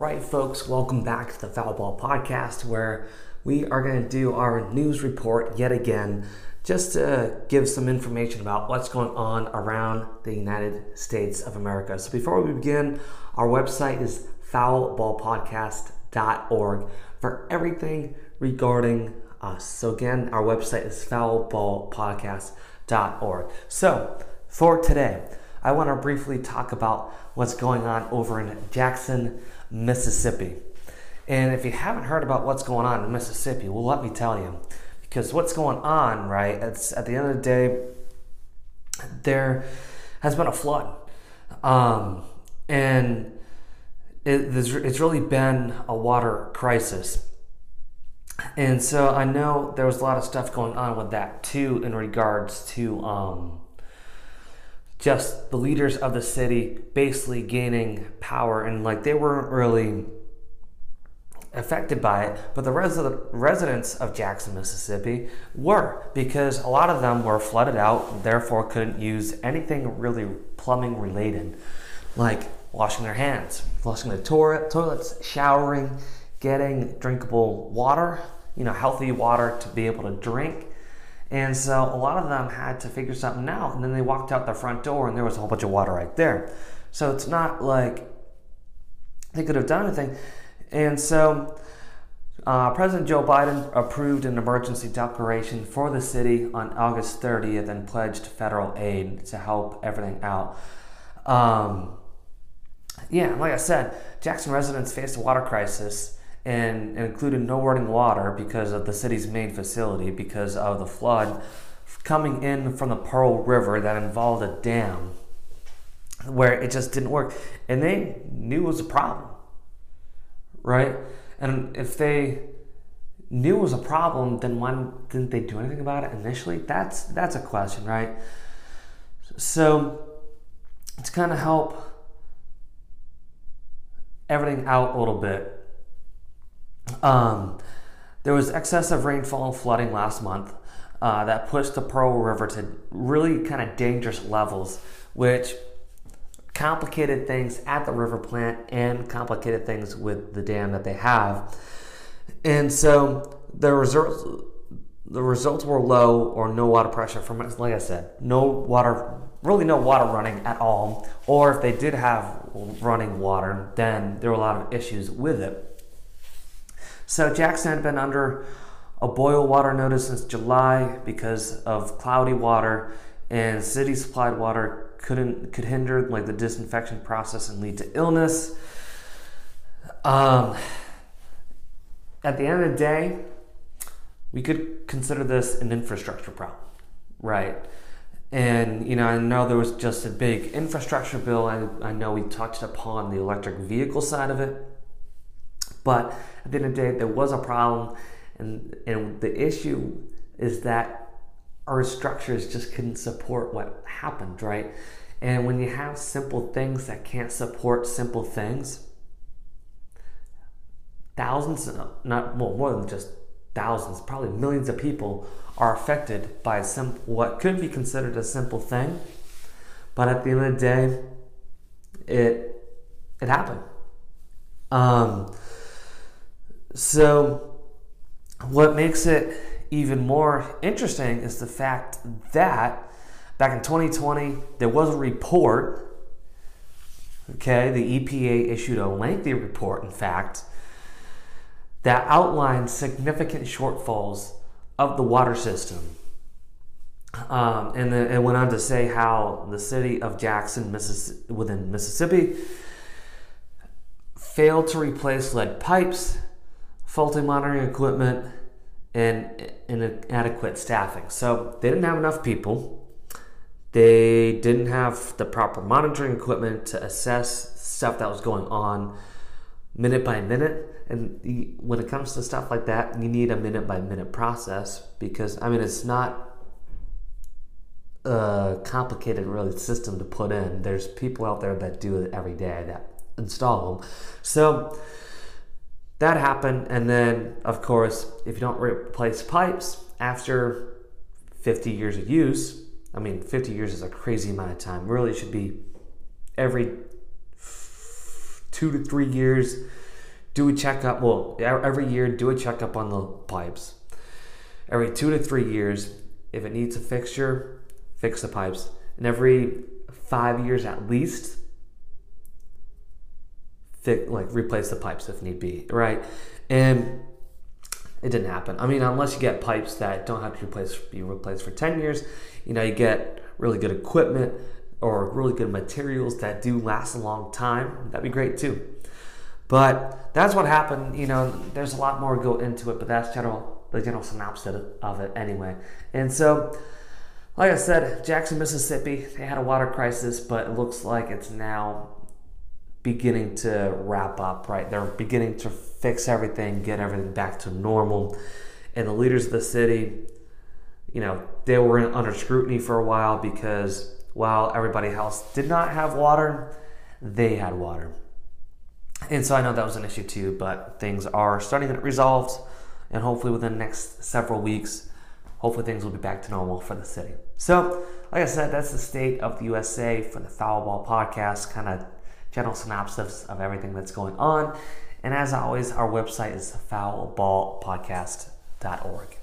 Right, folks, welcome back to the Foul Ball Podcast, where we are going to do our news report yet again, just to give some information about what's going on around the United States of America. So, before we begin, our website is foulballpodcast.org for everything regarding us. So, again, our website is foulballpodcast.org. So, for today, I want to briefly talk about what's going on over in Jackson, Mississippi. And if you haven't heard about what's going on in Mississippi, well, let me tell you. Because what's going on, right, it's at the end of the day, there has been a flood. Um, and it, it's really been a water crisis. And so I know there was a lot of stuff going on with that too in regards to um, just the leaders of the city basically gaining power and like they weren't really affected by it. But the res- residents of jackson mississippi were because a lot of them were flooded out therefore couldn't use anything really plumbing related like washing their hands flushing the toilet, toilets showering getting drinkable water you know healthy water to be able to drink and so a lot of them had to figure something out. And then they walked out the front door and there was a whole bunch of water right there. So it's not like they could have done anything. And so uh, President Joe Biden approved an emergency declaration for the city on August 30th and pledged federal aid to help everything out. Um, yeah, like I said, Jackson residents faced a water crisis and, included no running water because of the city's main facility because of the flood coming in from the Pearl River that involved a dam where it just didn't work. And they knew it was a problem, right? And if they knew it was a problem, then why didn't they do anything about it initially? That's that's a question, right? So to kind of help everything out a little bit, um, there was excessive rainfall and flooding last month uh, that pushed the Pearl River to really kind of dangerous levels, which complicated things at the river plant and complicated things with the dam that they have. And so the results the results were low or no water pressure from like I said, no water really no water running at all. Or if they did have running water, then there were a lot of issues with it. So Jackson had been under a boil water notice since July because of cloudy water and city supplied water couldn't could hinder like the disinfection process and lead to illness. Um, at the end of the day, we could consider this an infrastructure problem, right? And you know, I know there was just a big infrastructure bill. I, I know we touched upon the electric vehicle side of it. But at the end of the day, there was a problem, and, and the issue is that our structures just couldn't support what happened, right? And when you have simple things that can't support simple things, thousands, not well, more than just thousands, probably millions of people are affected by sim- what could be considered a simple thing. But at the end of the day, it it happened. Um, so, what makes it even more interesting is the fact that back in 2020, there was a report. Okay, the EPA issued a lengthy report, in fact, that outlined significant shortfalls of the water system. Um, and then it went on to say how the city of Jackson, Missis- within Mississippi, failed to replace lead pipes faulty monitoring equipment, and inadequate staffing. So they didn't have enough people. They didn't have the proper monitoring equipment to assess stuff that was going on minute by minute. And when it comes to stuff like that, you need a minute by minute process because, I mean, it's not a complicated really system to put in. There's people out there that do it every day that install them. So that happened, and then, of course, if you don't replace pipes after 50 years of use, I mean, 50 years is a crazy amount of time. Really, should be every two to three years do a checkup. Well, every year, do a checkup on the pipes. Every two to three years, if it needs a fixture, fix the pipes. And every five years at least, like replace the pipes if need be, right? And it didn't happen. I mean, unless you get pipes that don't have to replace, be replaced for 10 years, you know, you get really good equipment or really good materials that do last a long time. That'd be great too. But that's what happened. You know, there's a lot more go into it, but that's general the general synopsis of it anyway. And so, like I said, Jackson, Mississippi, they had a water crisis, but it looks like it's now beginning to wrap up, right? They're beginning to fix everything, get everything back to normal. And the leaders of the city, you know, they were under scrutiny for a while because while everybody else did not have water, they had water. And so I know that was an issue too, but things are starting to get resolved. And hopefully within the next several weeks, hopefully things will be back to normal for the city. So, like I said, that's the state of the USA for the Foul Ball podcast, kind of general synopsis of everything that's going on. And as always, our website is foulballpodcast.org.